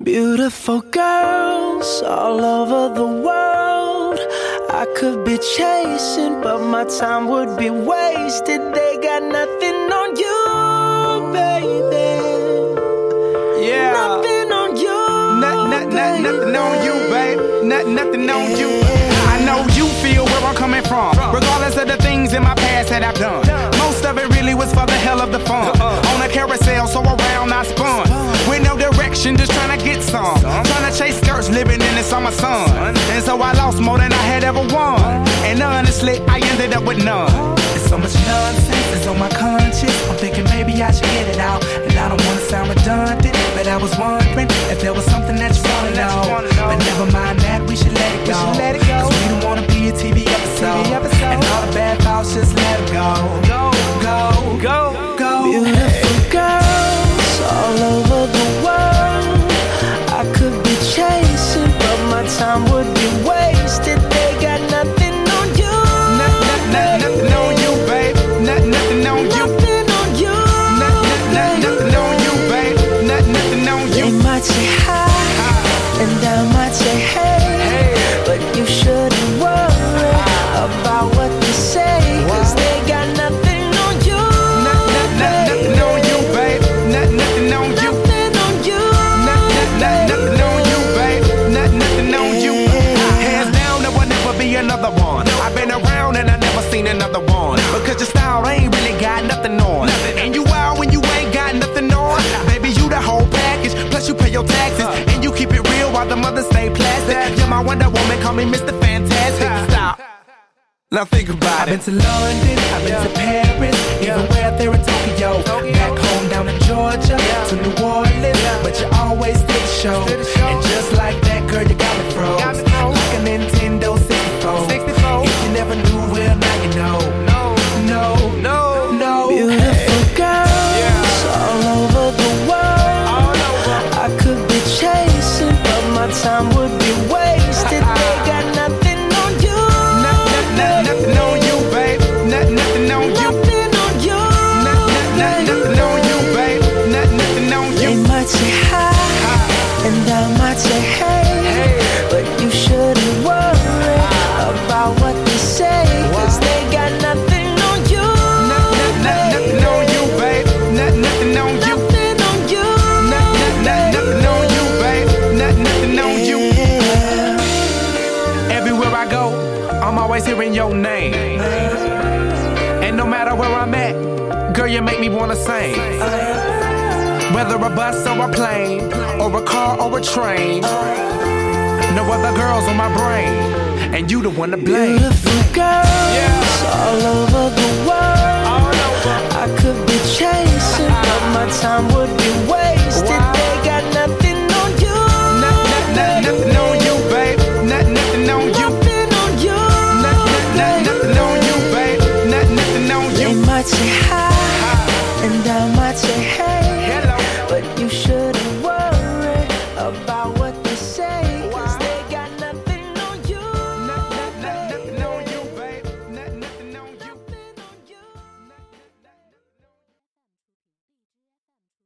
Beautiful girls all over the world. I could be chasing, but my time would be wasted. They got nothing on you, baby. Yeah. Nothing on you. Not, not, not, nothing on you, babe. Not, nothing on you. I know you feel where I'm coming from. Regardless of the things in my past that I've done. Most of it really was for the hell of the fun. Uh-uh. On a carousel, so around I spun. With no direction, just trying to some. Trying to chase skirts, living in the summer sun. And so I lost more than I had ever won. And honestly, I ended up with none. There's so much nonsense that's on my conscience. I'm thinking maybe I should get it out. And I don't wanna sound redundant, but I was wondering if there was something that you wanna know. But never mind you. Seen another one. Because your style ain't really got nothing on. And you wild when you ain't got nothing on. Uh-huh. Baby, you the whole package. Plus you pay your taxes. Uh. And you keep it real while the mothers stay plastic. You're my Wonder Woman, call me Mr. Fantastic. Stop. Now think about it. I've been to London, I've been to Paris, even where there in Tokyo. Back home down in Georgia, to New Orleans, but you always did the show. And just like that, girl, you got me froze. Like a Nintendo 64. 64. Nothing on you, babe. Not, nothing on They might say hi, and I might say hey, but you shouldn't worry about what they say, cause they got nothing on you. Not, not, not, nothing on you, babe. Not, nothing on you. Nothing on you. Not, not, not, nothing on you, babe. Not, nothing on you. Everywhere I go, I'm always hearing your name. And no matter where I'm at, girl, you make me wanna sing. Whether a bus or a plane, or a car or a train. No other girls on my brain, and you the one to blame. Beautiful girls Yeah. all over shouldn't worry about